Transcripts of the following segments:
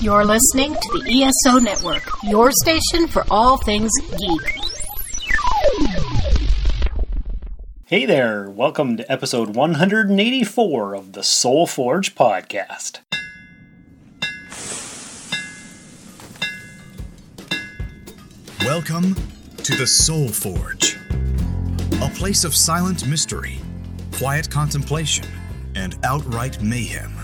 You're listening to the ESO Network, your station for all things geek. Hey there, welcome to episode 184 of the Soul Forge podcast. Welcome to the Soul Forge, a place of silent mystery, quiet contemplation, and outright mayhem.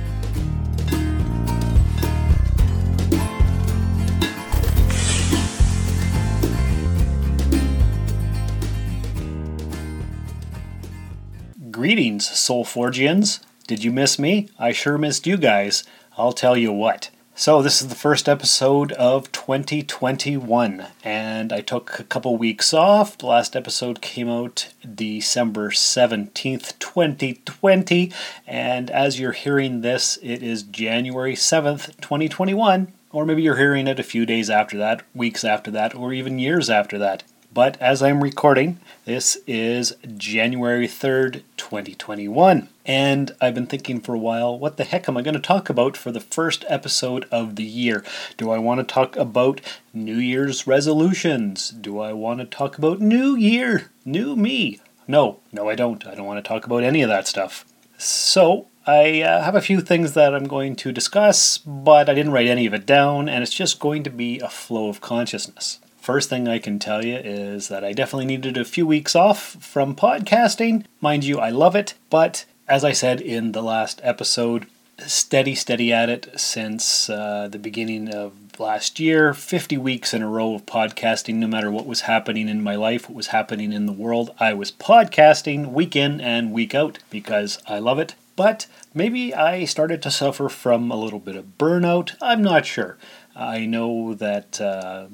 Greetings, Soul Forgians. Did you miss me? I sure missed you guys. I'll tell you what. So, this is the first episode of 2021, and I took a couple weeks off. The last episode came out December 17th, 2020, and as you're hearing this, it is January 7th, 2021, or maybe you're hearing it a few days after that, weeks after that, or even years after that. But as I'm recording, this is January 3rd, 2021. And I've been thinking for a while, what the heck am I going to talk about for the first episode of the year? Do I want to talk about New Year's resolutions? Do I want to talk about New Year, New Me? No, no, I don't. I don't want to talk about any of that stuff. So, I uh, have a few things that I'm going to discuss, but I didn't write any of it down, and it's just going to be a flow of consciousness. First thing I can tell you is that I definitely needed a few weeks off from podcasting. Mind you, I love it, but as I said in the last episode, steady, steady at it since uh, the beginning of last year. 50 weeks in a row of podcasting, no matter what was happening in my life, what was happening in the world. I was podcasting week in and week out because I love it. But maybe I started to suffer from a little bit of burnout. I'm not sure. I know that. Uh,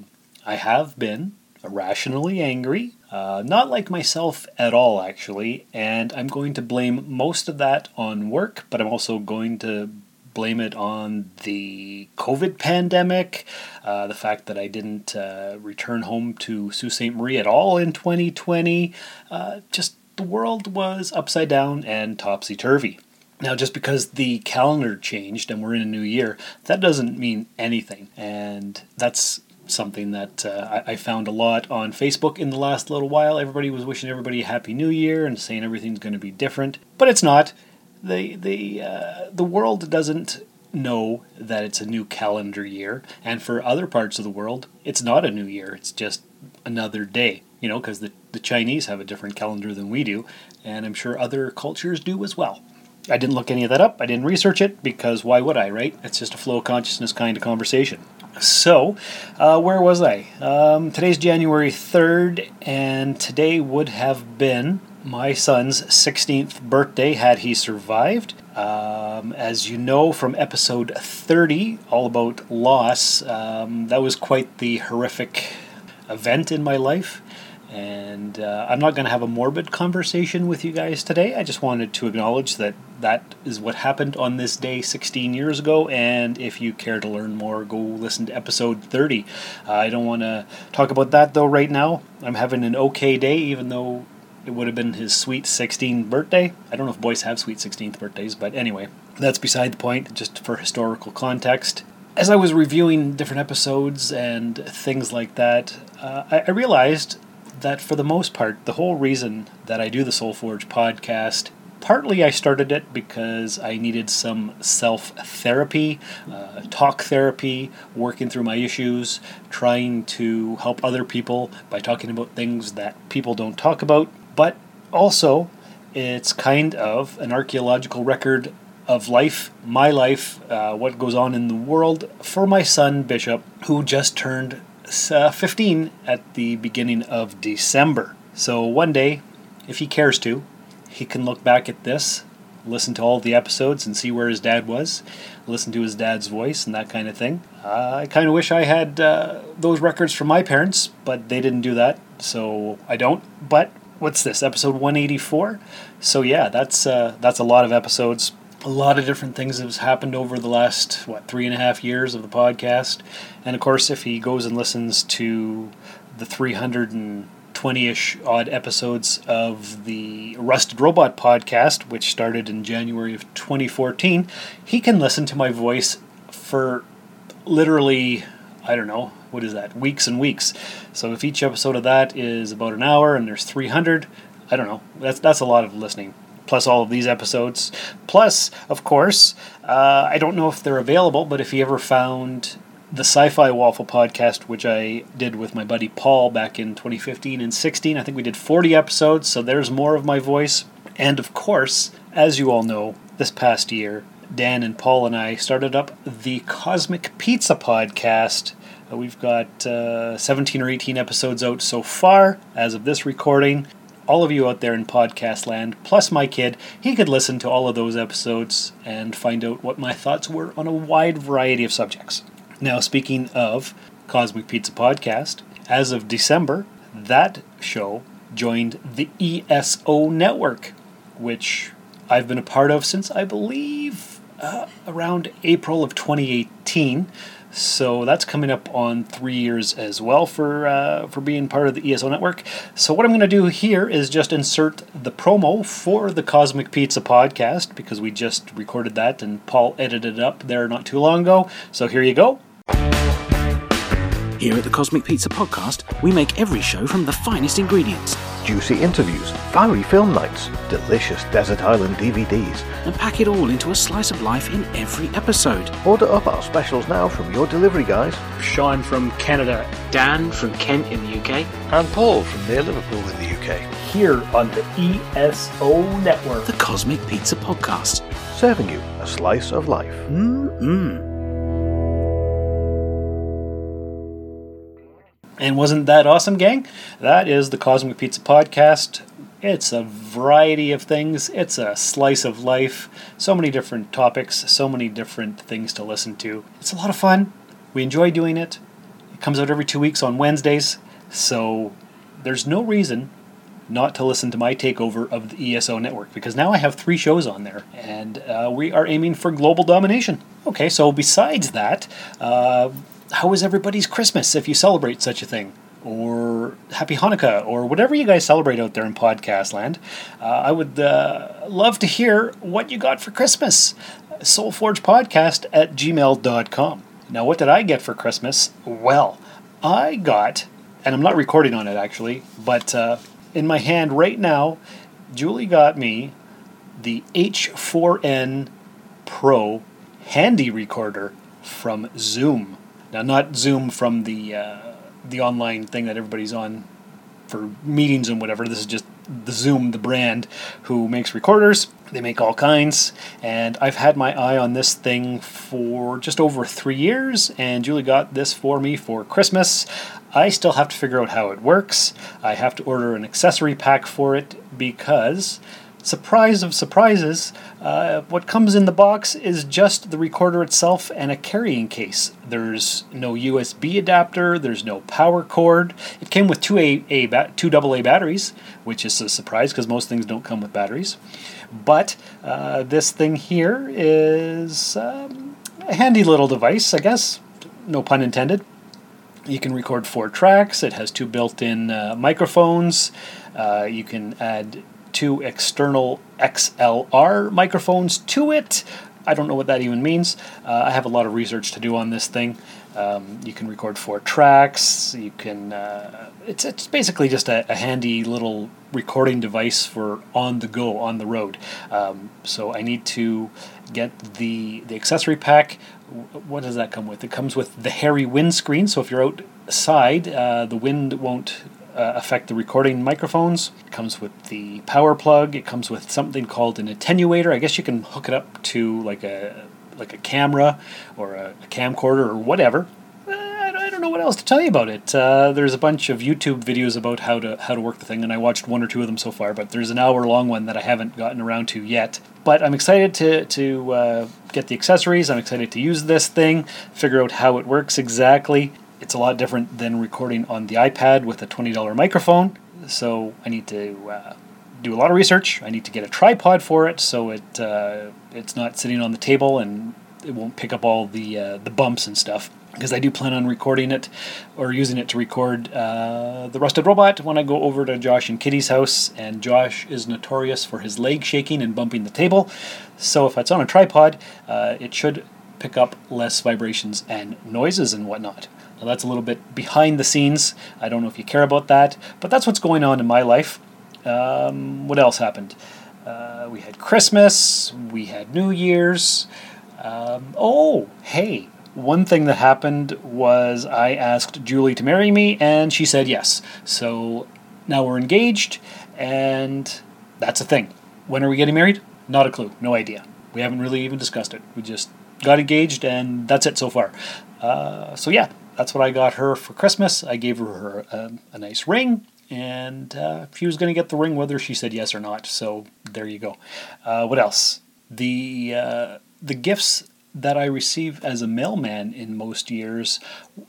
I have been irrationally angry, uh, not like myself at all, actually, and I'm going to blame most of that on work, but I'm also going to blame it on the COVID pandemic, uh, the fact that I didn't uh, return home to Sault Ste. Marie at all in 2020. Uh, just the world was upside down and topsy turvy. Now, just because the calendar changed and we're in a new year, that doesn't mean anything. And that's something that uh, I, I, found a lot on Facebook in the last little while. Everybody was wishing everybody a happy new year and saying everything's going to be different, but it's not. The the uh, the world doesn't know that it's a new calendar year, and for other parts of the world, it's not a new year. It's just another day. You know, because the the Chinese have a different calendar than we do, and I'm sure other cultures do as well. I didn't look any of that up. I didn't research it because why would I, right? It's just a flow of consciousness kind of conversation. So, uh, where was I? Um, today's January 3rd, and today would have been my son's 16th birthday had he survived. Um, as you know from episode 30, all about loss, um, that was quite the horrific event in my life. And uh, I'm not going to have a morbid conversation with you guys today. I just wanted to acknowledge that that is what happened on this day 16 years ago. And if you care to learn more, go listen to episode 30. Uh, I don't want to talk about that though right now. I'm having an okay day, even though it would have been his sweet 16th birthday. I don't know if boys have sweet 16th birthdays, but anyway, that's beside the point, just for historical context. As I was reviewing different episodes and things like that, uh, I, I realized that for the most part, the whole reason that I do the Soul Forge podcast, partly I started it because I needed some self therapy, uh, talk therapy, working through my issues, trying to help other people by talking about things that people don't talk about. But also, it's kind of an archaeological record of life, my life, uh, what goes on in the world for my son Bishop, who just turned uh, 15 at the beginning of December. So one day, if he cares to, he can look back at this, listen to all the episodes, and see where his dad was, listen to his dad's voice, and that kind of thing. Uh, I kind of wish I had uh, those records from my parents, but they didn't do that, so I don't. But what's this? Episode 184. So yeah, that's uh, that's a lot of episodes. A lot of different things has happened over the last what three and a half years of the podcast, and of course, if he goes and listens to the 320-ish odd episodes of the Rusted Robot podcast, which started in January of 2014, he can listen to my voice for literally I don't know, what is that, weeks and weeks. So if each episode of that is about an hour and there's 300, I don't know, that's, that's a lot of listening. Plus all of these episodes. Plus, of course, uh, I don't know if they're available, but if you ever found the Sci Fi Waffle podcast, which I did with my buddy Paul back in 2015 and 16, I think we did 40 episodes, so there's more of my voice. And of course, as you all know, this past year, Dan and Paul and I started up the Cosmic Pizza podcast. Uh, we've got uh, 17 or 18 episodes out so far as of this recording. All of you out there in podcast land, plus my kid, he could listen to all of those episodes and find out what my thoughts were on a wide variety of subjects. Now, speaking of Cosmic Pizza Podcast, as of December, that show joined the ESO network, which I've been a part of since I believe uh, around April of 2018. So that's coming up on three years as well for uh, for being part of the ESO network. So what I'm going to do here is just insert the promo for the Cosmic Pizza podcast because we just recorded that and Paul edited it up there not too long ago. So here you go. Here at the Cosmic Pizza Podcast, we make every show from the finest ingredients juicy interviews, fiery film nights, delicious Desert Island DVDs, and pack it all into a slice of life in every episode. Order up our specials now from your delivery guys. Sean from Canada, Dan from Kent in the UK, and Paul from near Liverpool in the UK. Here on the ESO Network, the Cosmic Pizza Podcast, serving you a slice of life. Mmm. And wasn't that awesome, gang? That is the Cosmic Pizza Podcast. It's a variety of things, it's a slice of life, so many different topics, so many different things to listen to. It's a lot of fun. We enjoy doing it. It comes out every two weeks on Wednesdays, so there's no reason not to listen to my takeover of the ESO network because now I have three shows on there and uh, we are aiming for global domination. Okay, so besides that, uh, how was everybody's Christmas if you celebrate such a thing? Or Happy Hanukkah, or whatever you guys celebrate out there in podcast land. Uh, I would uh, love to hear what you got for Christmas. Soulforgepodcast at gmail.com. Now, what did I get for Christmas? Well, I got, and I'm not recording on it actually, but uh, in my hand right now, Julie got me the H4n Pro handy recorder from Zoom. Now, not Zoom from the uh, the online thing that everybody's on for meetings and whatever. This is just the Zoom, the brand, who makes recorders. They make all kinds, and I've had my eye on this thing for just over three years. And Julie got this for me for Christmas. I still have to figure out how it works. I have to order an accessory pack for it because surprise of surprises, uh, what comes in the box is just the recorder itself and a carrying case. There's no USB adapter, there's no power cord. It came with two A, a two AA batteries, which is a surprise because most things don't come with batteries. But uh, this thing here is um, a handy little device, I guess. No pun intended. You can record four tracks. It has two built-in uh, microphones. Uh, you can add two external XLR microphones to it. I don't know what that even means. Uh, I have a lot of research to do on this thing. Um, you can record four tracks. You can. Uh, it's it's basically just a, a, handy little recording device for on the go on the road. Um, so I need to get the the accessory pack. What does that come with? It comes with the hairy windscreen. So if you're outside, uh, the wind won't uh, affect the recording microphones. It comes with the power plug. It comes with something called an attenuator. I guess you can hook it up to like a like a camera or a, a camcorder or whatever. Uh, I don't know what else to tell you about it. Uh, there's a bunch of YouTube videos about how to how to work the thing, and I watched one or two of them so far. But there's an hour long one that I haven't gotten around to yet. But I'm excited to to uh, get the accessories. I'm excited to use this thing, figure out how it works exactly it's a lot different than recording on the iPad with a $20 microphone. So I need to uh, do a lot of research. I need to get a tripod for it so it uh, it's not sitting on the table and it won't pick up all the uh, the bumps and stuff. Because I do plan on recording it or using it to record uh, the Rusted Robot when I go over to Josh and Kitty's house. And Josh is notorious for his leg shaking and bumping the table. So if it's on a tripod, uh, it should pick up less vibrations and noises and whatnot. Now that's a little bit behind the scenes. I don't know if you care about that, but that's what's going on in my life. Um, what else happened? Uh, we had Christmas, we had New Year's. Um, oh, hey, one thing that happened was I asked Julie to marry me, and she said yes. So now we're engaged, and that's a thing. When are we getting married? Not a clue, no idea. We haven't really even discussed it. We just got engaged, and that's it so far. Uh, so yeah, that's what I got her for Christmas. I gave her a, a nice ring, and uh, she was going to get the ring whether she said yes or not. So there you go. Uh, what else? The uh, the gifts that I receive as a mailman in most years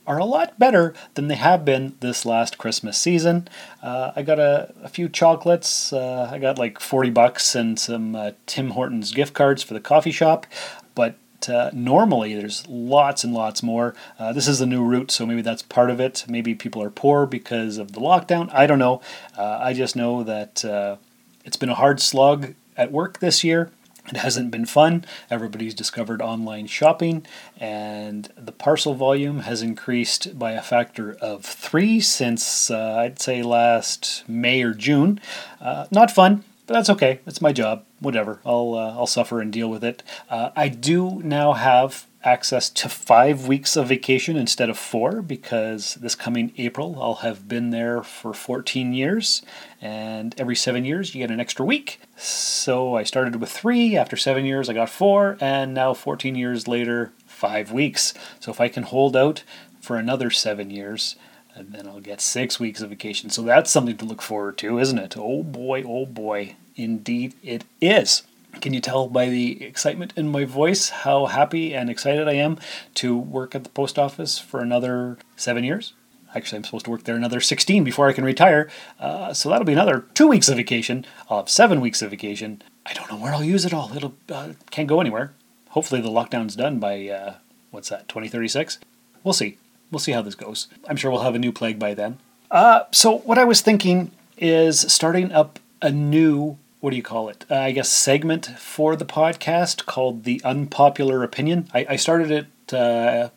are a lot better than they have been this last Christmas season. Uh, I got a, a few chocolates. Uh, I got like 40 bucks and some uh, Tim Hortons gift cards for the coffee shop. But uh, normally there's lots and lots more. Uh, this is a new route, so maybe that's part of it. Maybe people are poor because of the lockdown. I don't know. Uh, I just know that uh, it's been a hard slog at work this year. It hasn't been fun. Everybody's discovered online shopping, and the parcel volume has increased by a factor of three since uh, I'd say last May or June. Uh, not fun, but that's okay. It's my job. Whatever. I'll uh, I'll suffer and deal with it. Uh, I do now have access to five weeks of vacation instead of four because this coming April I'll have been there for 14 years, and every seven years you get an extra week. So I started with three. After seven years, I got four, and now 14 years later, five weeks. So if I can hold out for another seven years and then I'll get six weeks of vacation. So that's something to look forward to, isn't it? Oh boy, oh boy. Indeed, it is. Can you tell by the excitement in my voice how happy and excited I am to work at the post office for another seven years? Actually, I'm supposed to work there another 16 before I can retire. Uh, so that'll be another two weeks of vacation. I'll have seven weeks of vacation. I don't know where I'll use it all. It'll uh, can't go anywhere. Hopefully, the lockdown's done by uh, what's that, 2036? We'll see we'll see how this goes. I'm sure we'll have a new plague by then. Uh, so what I was thinking is starting up a new what do you call it? Uh, I guess segment for the podcast called the unpopular opinion. I, I started it uh,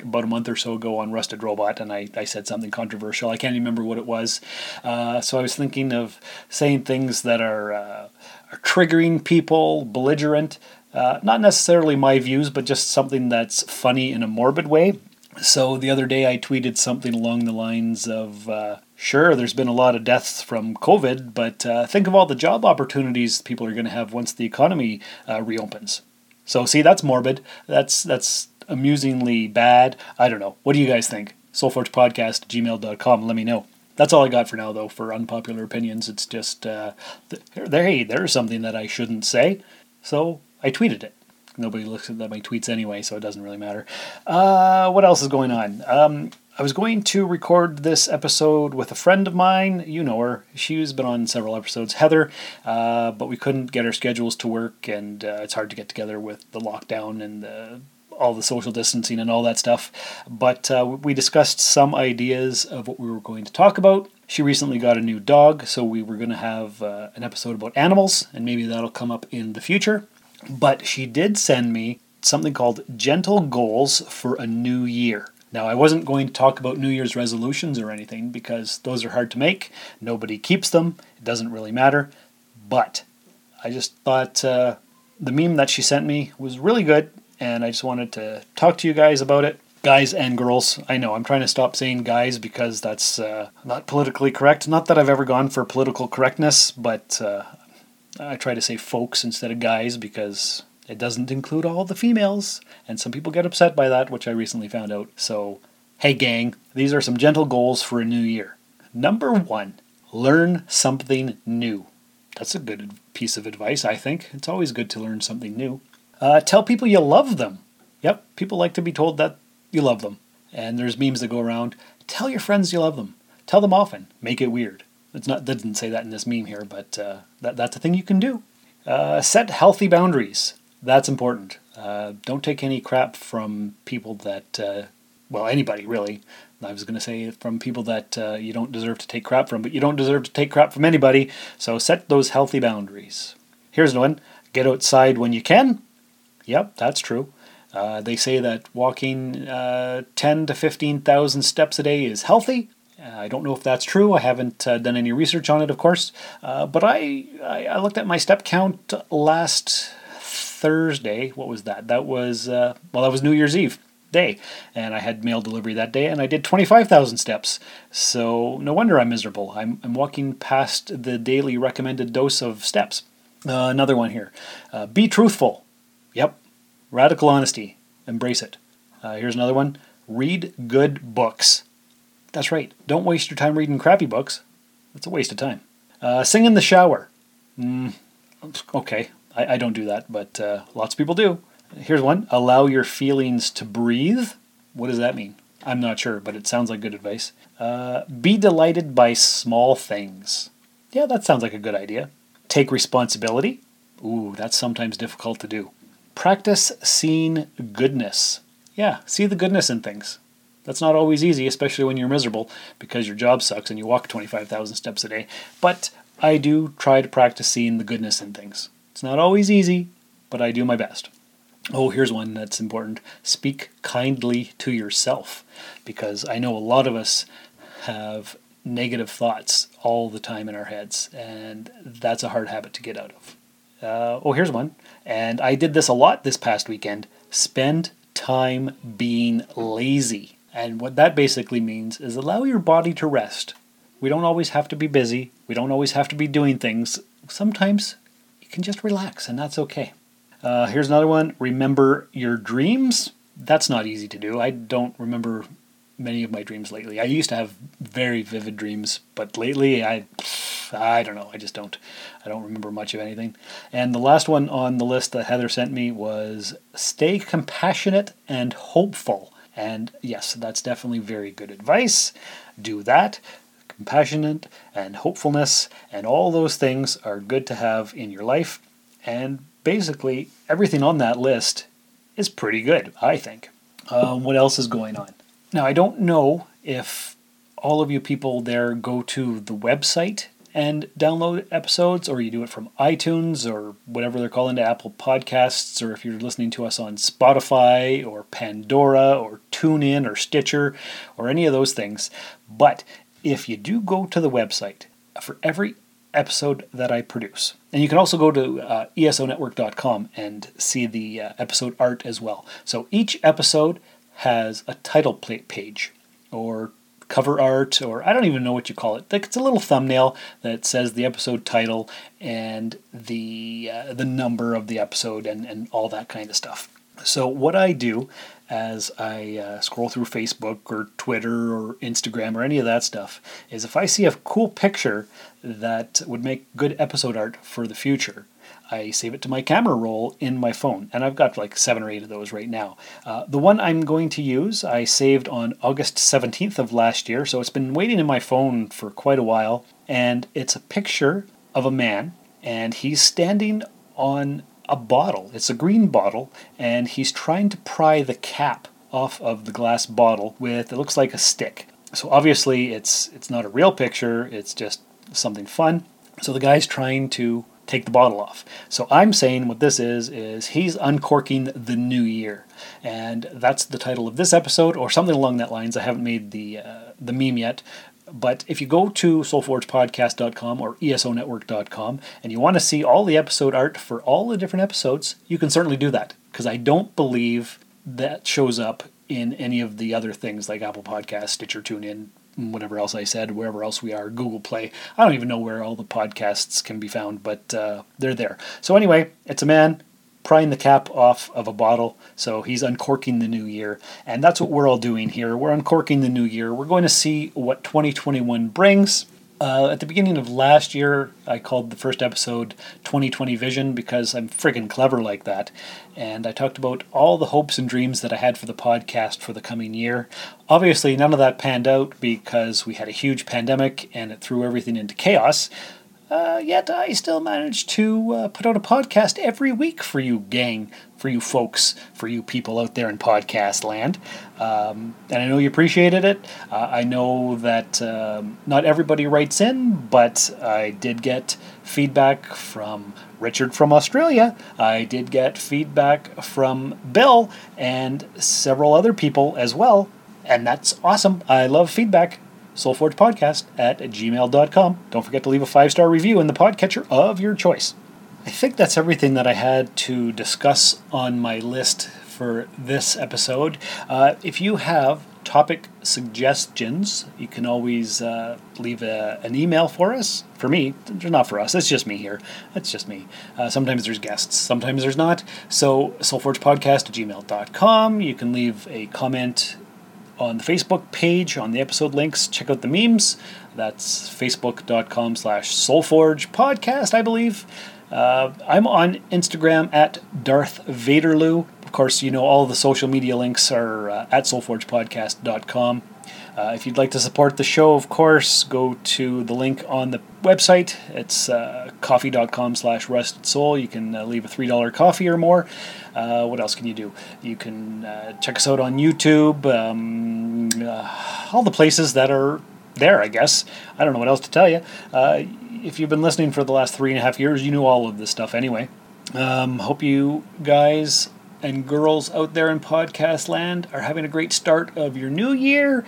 about a month or so ago on Rusted Robot, and I, I said something controversial. I can't remember what it was. Uh, so I was thinking of saying things that are, uh, are triggering people, belligerent. Uh, not necessarily my views, but just something that's funny in a morbid way. So the other day I tweeted something along the lines of uh, Sure, there's been a lot of deaths from COVID, but uh, think of all the job opportunities people are going to have once the economy uh, reopens. So, see, that's morbid. That's that's amusingly bad. I don't know. What do you guys think? Soulforgepodcast gmail.com. Let me know. That's all I got for now, though, for unpopular opinions. It's just, uh, there, hey, there's something that I shouldn't say. So I tweeted it. Nobody looks at my tweets anyway, so it doesn't really matter. Uh, what else is going on? Um, I was going to record this episode with a friend of mine. You know her. She's been on several episodes, Heather, uh, but we couldn't get our schedules to work, and uh, it's hard to get together with the lockdown and the, all the social distancing and all that stuff. But uh, we discussed some ideas of what we were going to talk about. She recently got a new dog, so we were going to have uh, an episode about animals, and maybe that'll come up in the future. But she did send me something called Gentle Goals for a New Year. Now, I wasn't going to talk about New Year's resolutions or anything because those are hard to make. Nobody keeps them. It doesn't really matter. But I just thought uh, the meme that she sent me was really good, and I just wanted to talk to you guys about it. Guys and girls. I know I'm trying to stop saying guys because that's uh, not politically correct. Not that I've ever gone for political correctness, but uh, I try to say folks instead of guys because it doesn't include all the females, and some people get upset by that, which I recently found out. So, hey, gang, these are some gentle goals for a new year. Number one, learn something new. That's a good piece of advice, I think. It's always good to learn something new. Uh, tell people you love them. Yep, people like to be told that you love them. and there's memes that go around. Tell your friends you love them. Tell them often. Make it weird. It's not that didn't say that in this meme here, but uh, that, that's a thing you can do. Uh, set healthy boundaries. That's important. Uh, don't take any crap from people that, uh, well, anybody really. I was going to say from people that uh, you don't deserve to take crap from, but you don't deserve to take crap from anybody. So set those healthy boundaries. Here's one get outside when you can. Yep, that's true. Uh, they say that walking uh, 10 to 15,000 steps a day is healthy. Uh, I don't know if that's true. I haven't uh, done any research on it, of course. Uh, but I, I, I, looked at my step count last Thursday. What was that? That was, uh, well, that was New Year's Eve day. And I had mail delivery that day, and I did 25,000 steps. So no wonder I'm miserable. I'm, I'm walking past the daily recommended dose of steps. Uh, another one here. Uh, be truthful. Yep. Radical honesty. Embrace it. Here's another one. Read good books. That's right. Don't waste your time reading crappy books. It's a waste of time. Uh, sing in the shower. Mm, okay. I, I, don't do that, but uh, lots of people do. Here's one allow your feelings to breathe. What does that mean? I'm not sure, but it sounds like good advice. Uh, be delighted by small things. Yeah, that sounds like a good idea. Take responsibility. Ooh, that's sometimes difficult to do. Practice seeing goodness. Yeah, see the goodness in things. That's not always easy, especially when you're miserable because your job sucks and you walk 25,000 steps a day. But I do try to practice seeing the goodness in things. It's not always easy, but I do my best. Oh, here's one that's important. Speak kindly to yourself because I know a lot of us have negative thoughts all the time in our heads, and that's a hard habit to get out of. Uh, oh, here's one. And I did this a lot this past weekend. Spend time being lazy. And what that basically means is allow your body to rest. We don't always have to be busy, we don't always have to be doing things. Sometimes you can just relax, and that's okay. Uh, here's another one. Remember your dreams. That's not easy to do. I don't remember many of my dreams lately. I used to have very vivid dreams, but lately I I don't know. I just don't I don't remember much of anything. And the last one on the list that Heather sent me was stay compassionate and hopeful. And yes, that's definitely very good advice. Do that. Compassionate and hopefulness and all those things are good to have in your life. And basically, everything on that list is pretty good, I think. Um, what else is going on? Now, I don't know if all of you people there go to the website and download episodes, or you do it from iTunes or whatever they're calling to Apple Podcasts, or if you're listening to us on Spotify or Pandora or TuneIn or Stitcher or any of those things. But if you do go to the website, for every episode that I produce. And you can also go to uh, esonetwork.com and see the uh, episode art as well. So each episode has a title page or cover art, or I don't even know what you call it. It's a little thumbnail that says the episode title and the uh, the number of the episode and, and all that kind of stuff. So what I do as I uh, scroll through Facebook or Twitter or Instagram or any of that stuff is if I see a cool picture that would make good episode art for the future, I save it to my camera roll in my phone, and I've got like seven or eight of those right now. Uh, the one I'm going to use, I saved on August 17th of last year, so it's been waiting in my phone for quite a while, and it's a picture of a man, and he's standing on a bottle. It's a green bottle, and he's trying to pry the cap off of the glass bottle with it looks like a stick. So obviously it's it's not a real picture, it's just something fun. So the guy's trying to take the bottle off. So I'm saying what this is is he's uncorking the new year. And that's the title of this episode or something along that lines. I haven't made the uh, the meme yet, but if you go to soulforgepodcast.com or esonetwork.com and you want to see all the episode art for all the different episodes, you can certainly do that because I don't believe that shows up in any of the other things like Apple Podcast, Stitcher, TuneIn, whatever else I said, wherever else we are, Google Play. I don't even know where all the podcasts can be found, but uh, they're there. So anyway, it's a man prying the cap off of a bottle. So he's uncorking the new year. And that's what we're all doing here. We're uncorking the new year. We're going to see what 2021 brings. Uh, at the beginning of last year, I called the first episode 2020 Vision because I'm friggin' clever like that. And I talked about all the hopes and dreams that I had for the podcast for the coming year. Obviously, none of that panned out because we had a huge pandemic and it threw everything into chaos. Uh, yet I still managed to uh, put out a podcast every week for you, gang, for you folks, for you people out there in podcast land. Um, and I know you appreciated it. Uh, I know that um, not everybody writes in, but I did get feedback from Richard from Australia. I did get feedback from Bill and several other people as well. And that's awesome. I love feedback soulforgepodcast at gmail.com. Don't forget to leave a five star review in the podcatcher of your choice. I think that's everything that I had to discuss on my list for this episode. Uh, if you have topic suggestions, you can always uh, leave a, an email for us. For me, they're not for us. It's just me here. It's just me. Uh, sometimes there's guests, sometimes there's not. So, soulforgepodcast at gmail.com. You can leave a comment on the Facebook page on the episode links. Check out the memes. That's facebook.com slash soulforge podcast, I believe. Uh, I'm on Instagram at Darth Vaderloo. Of course, you know all the social media links are uh, at soulforgepodcast.com. Uh, if you'd like to support the show, of course, go to the link on the website. It's uh, ko-fi.com slash rusted soul. You can uh, leave a $3 coffee or more. Uh, what else can you do? You can uh, check us out on YouTube, um, uh, all the places that are there, I guess. I don't know what else to tell you. If you've been listening for the last three and a half years, you knew all of this stuff anyway. Um, hope you guys and girls out there in podcast land are having a great start of your new year.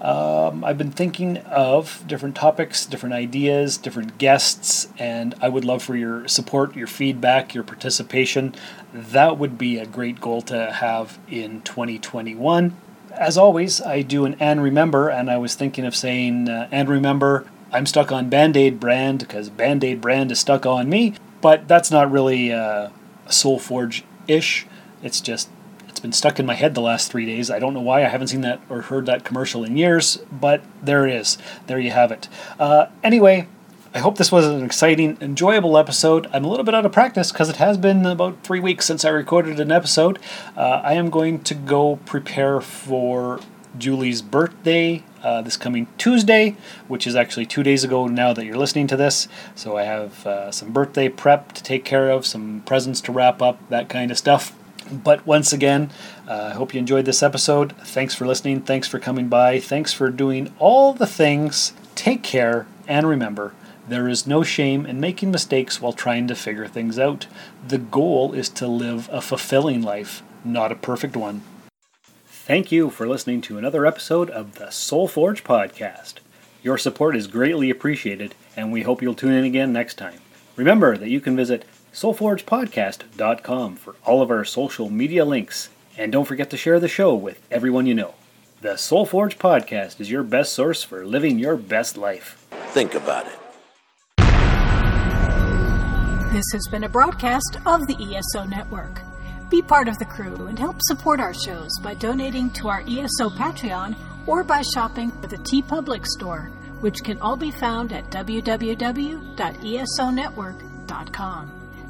Um, I've been thinking of different topics, different ideas, different guests, and I would love for your support, your feedback, your participation. That would be a great goal to have in 2021. As always, I do an and remember, and I was thinking of saying uh, and remember. I'm stuck on Band Aid brand because Band Aid brand is stuck on me, but that's not really uh, Soul Forge ish. It's just it's been stuck in my head the last three days. I don't know why I haven't seen that or heard that commercial in years, but there it is. There you have it. Uh, anyway, I hope this was an exciting, enjoyable episode. I'm a little bit out of practice because it has been about three weeks since I recorded an episode. Uh, I am going to go prepare for Julie's birthday uh, this coming Tuesday, which is actually two days ago now that you're listening to this. So I have uh, some birthday prep to take care of, some presents to wrap up, that kind of stuff. But once again, uh, I hope you enjoyed this episode. Thanks for listening. Thanks for coming by. Thanks for doing all the things. Take care, and remember, there is no shame in making mistakes while trying to figure things out. The goal is to live a fulfilling life, not a perfect one. Thank you for listening to another episode of the Soul Forge podcast. Your support is greatly appreciated, and we hope you'll tune in again next time. Remember that you can visit soulforgepodcast.com for all of our social media links. And don't forget to share the show with everyone you know. The Soul Forge Podcast is your best source for living your best life. Think about it. This has been a broadcast of the ESO Network. Be part of the crew and help support our shows by donating to our ESO Patreon or by shopping at the TeePublic store, which can all be found at www.esonetwork.com.